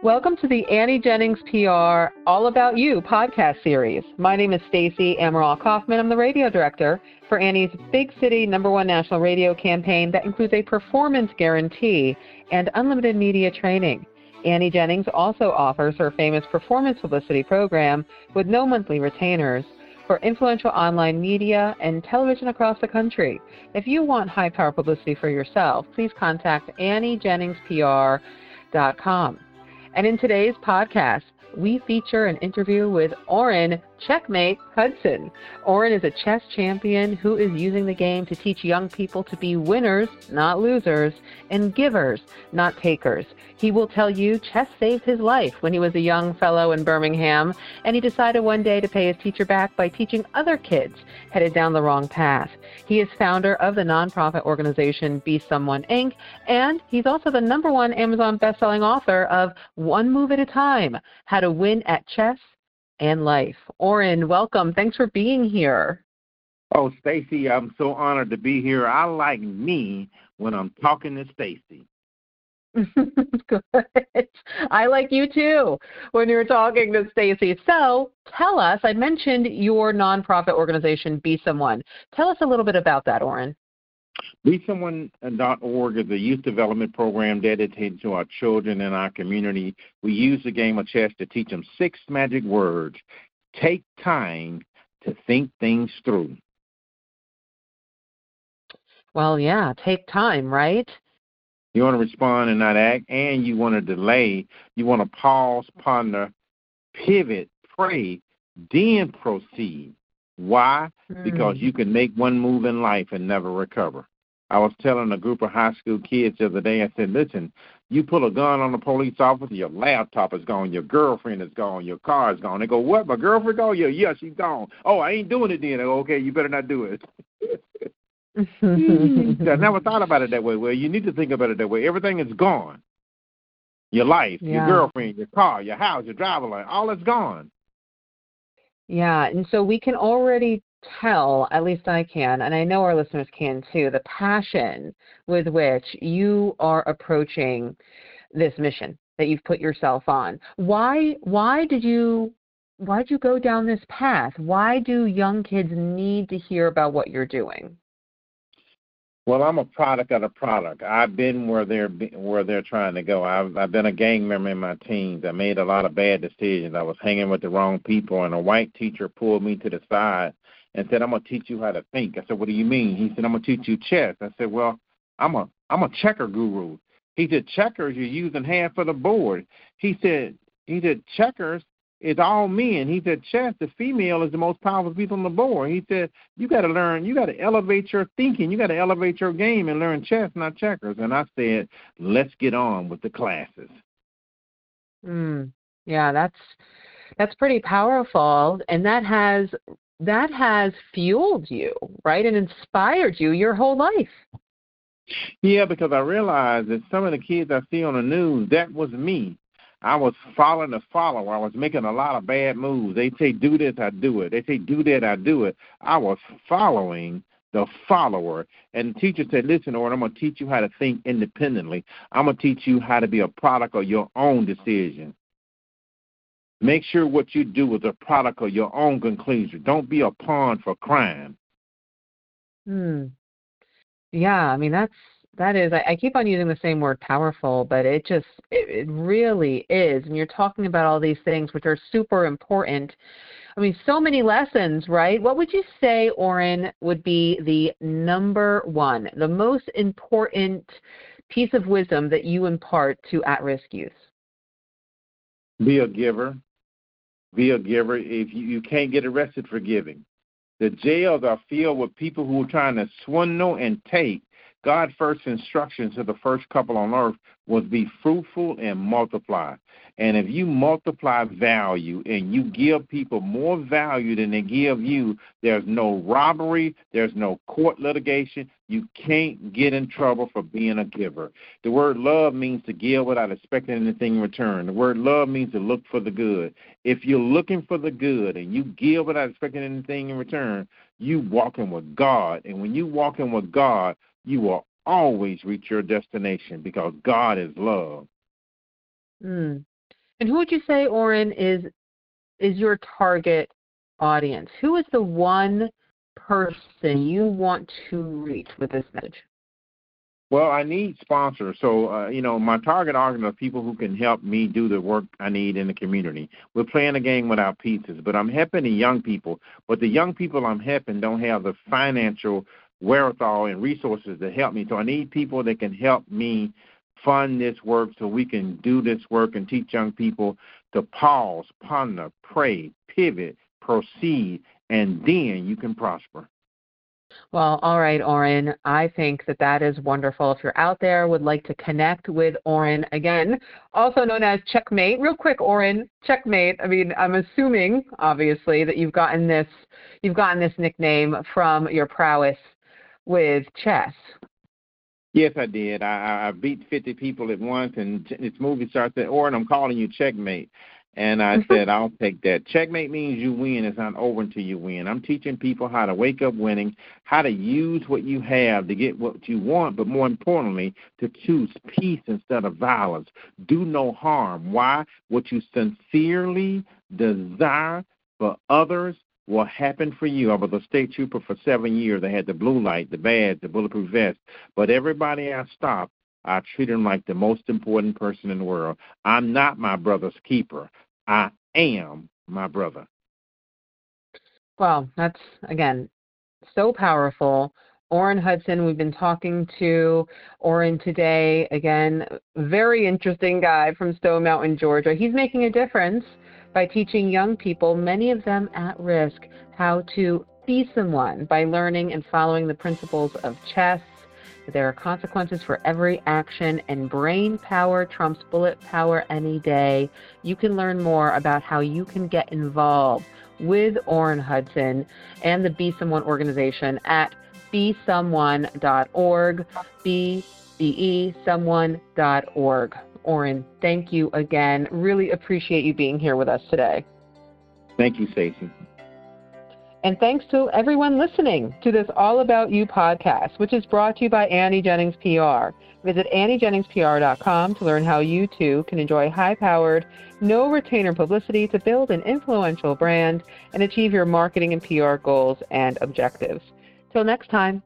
Welcome to the Annie Jennings PR All About You podcast series. My name is Stacy Amaral Kaufman. I'm the radio director for Annie's Big City number one national radio campaign that includes a performance guarantee and unlimited media training. Annie Jennings also offers her famous performance publicity program with no monthly retainers for influential online media and television across the country. If you want high power publicity for yourself, please contact AnnieJenningsPR.com. And in today's podcast, we feature an interview with Orrin Checkmate Hudson. Orrin is a chess champion who is using the game to teach young people to be winners, not losers, and givers, not takers. He will tell you chess saved his life when he was a young fellow in Birmingham, and he decided one day to pay his teacher back by teaching other kids headed down the wrong path. He is founder of the nonprofit organization Be Someone Inc., and he's also the number one Amazon bestselling author of One Move at a Time How to Win at Chess and Life. Orrin, welcome. Thanks for being here. Oh, Stacy, I'm so honored to be here. I like me when I'm talking to Stacy. Good. I like you too when you're talking to Stacy. So tell us, I mentioned your nonprofit organization, Be Someone. Tell us a little bit about that, Orrin. BeSomeone.org is a youth development program dedicated to our children in our community. We use the game of chess to teach them six magic words. Take time to think things through. Well, yeah, take time, right? You want to respond and not act, and you want to delay. You want to pause, ponder, pivot, pray, then proceed. Why? Mm. Because you can make one move in life and never recover. I was telling a group of high school kids the other day, I said, listen, you pull a gun on a police officer, your laptop is gone, your girlfriend is gone, your car is gone. They go, what, my girlfriend gone? Yeah, yeah, she's gone. Oh, I ain't doing it then. Go, okay, you better not do it. I never thought about it that way. Well, you need to think about it that way. Everything is gone. Your life, yeah. your girlfriend, your car, your house, your driver license, all is gone. Yeah, and so we can already tell, at least I can, and I know our listeners can too, the passion with which you are approaching this mission that you've put yourself on. Why why did you why did you go down this path? Why do young kids need to hear about what you're doing? Well, I'm a product of a product. I've been where they're where they're trying to go. I've I've been a gang member in my teens. I made a lot of bad decisions. I was hanging with the wrong people, and a white teacher pulled me to the side and said, "I'm gonna teach you how to think." I said, "What do you mean?" He said, "I'm gonna teach you chess." I said, "Well, I'm a I'm a checker guru." He said, "Checkers, you're using half of the board." He said, "He said checkers it's all men. He said, chess, the female is the most powerful people on the board. He said, you got to learn, you got to elevate your thinking. You got to elevate your game and learn chess, not checkers. And I said, let's get on with the classes. Mm, yeah, that's that's pretty powerful, and that has that has fueled you, right, and inspired you your whole life. Yeah, because I realized that some of the kids I see on the news, that was me. I was following the follower. I was making a lot of bad moves. They say do this, I do it. They say do that, I do it. I was following the follower. And the teacher said, Listen, Orrin, I'm going to teach you how to think independently. I'm going to teach you how to be a product of your own decision. Make sure what you do is a product of your own conclusion. Don't be a pawn for crime. Hmm. Yeah, I mean that's that is, I, I keep on using the same word powerful, but it just, it, it really is. And you're talking about all these things which are super important. I mean, so many lessons, right? What would you say, Orrin, would be the number one, the most important piece of wisdom that you impart to at risk youth? Be a giver. Be a giver. If you, you can't get arrested for giving, the jails are filled with people who are trying to swindle and take God's first instruction to the first couple on earth was be fruitful and multiply. And if you multiply value and you give people more value than they give you, there's no robbery, there's no court litigation. You can't get in trouble for being a giver. The word love means to give without expecting anything in return. The word love means to look for the good. If you're looking for the good and you give without expecting anything in return, you walking with God. And when you walking with God, you will always reach your destination because God is love. Mm. And who would you say, Orrin, is is your target audience? Who is the one person you want to reach with this message? Well, I need sponsors. So, uh, you know, my target audience are people who can help me do the work I need in the community. We're playing a game without pizzas, but I'm helping the young people. But the young people I'm helping don't have the financial wherewithal and resources to help me. So I need people that can help me fund this work so we can do this work and teach young people to pause, ponder, pray, pivot, proceed, and then you can prosper. Well, all right, Orrin. I think that that is wonderful. If you're out there, would like to connect with Orrin again, also known as Checkmate. Real quick, Orrin, Checkmate. I mean, I'm assuming, obviously, that you've gotten this you've gotten this nickname from your prowess with chess. Yes, I did. I, I beat 50 people at once, and this movie starts at Orrin, I'm calling you Checkmate. And I mm-hmm. said, I'll take that. Checkmate means you win. It's not over until you win. I'm teaching people how to wake up winning, how to use what you have to get what you want, but more importantly, to choose peace instead of violence. Do no harm. Why? What you sincerely desire for others will happened for you. I was a state trooper for seven years. I had the blue light, the badge, the bulletproof vest. But everybody I stopped, I treated them like the most important person in the world. I'm not my brother's keeper. I am my brother. Well, that's again so powerful. Orrin Hudson, we've been talking to Orrin today. Again, very interesting guy from Stone Mountain, Georgia. He's making a difference by teaching young people, many of them at risk, how to be someone by learning and following the principles of chess, there are consequences for every action, and brain power trumps bullet power any day. You can learn more about how you can get involved with Orrin Hudson and the Be Someone organization at besomeone.org, B-E-E, someone.org. Orrin, thank you again. Really appreciate you being here with us today. Thank you, Stacy. And thanks to everyone listening to this All About You podcast, which is brought to you by Annie Jennings PR. Visit AnnieJenningsPR.com to learn how you too can enjoy high powered, no retainer publicity to build an influential brand and achieve your marketing and PR goals and objectives. Till next time.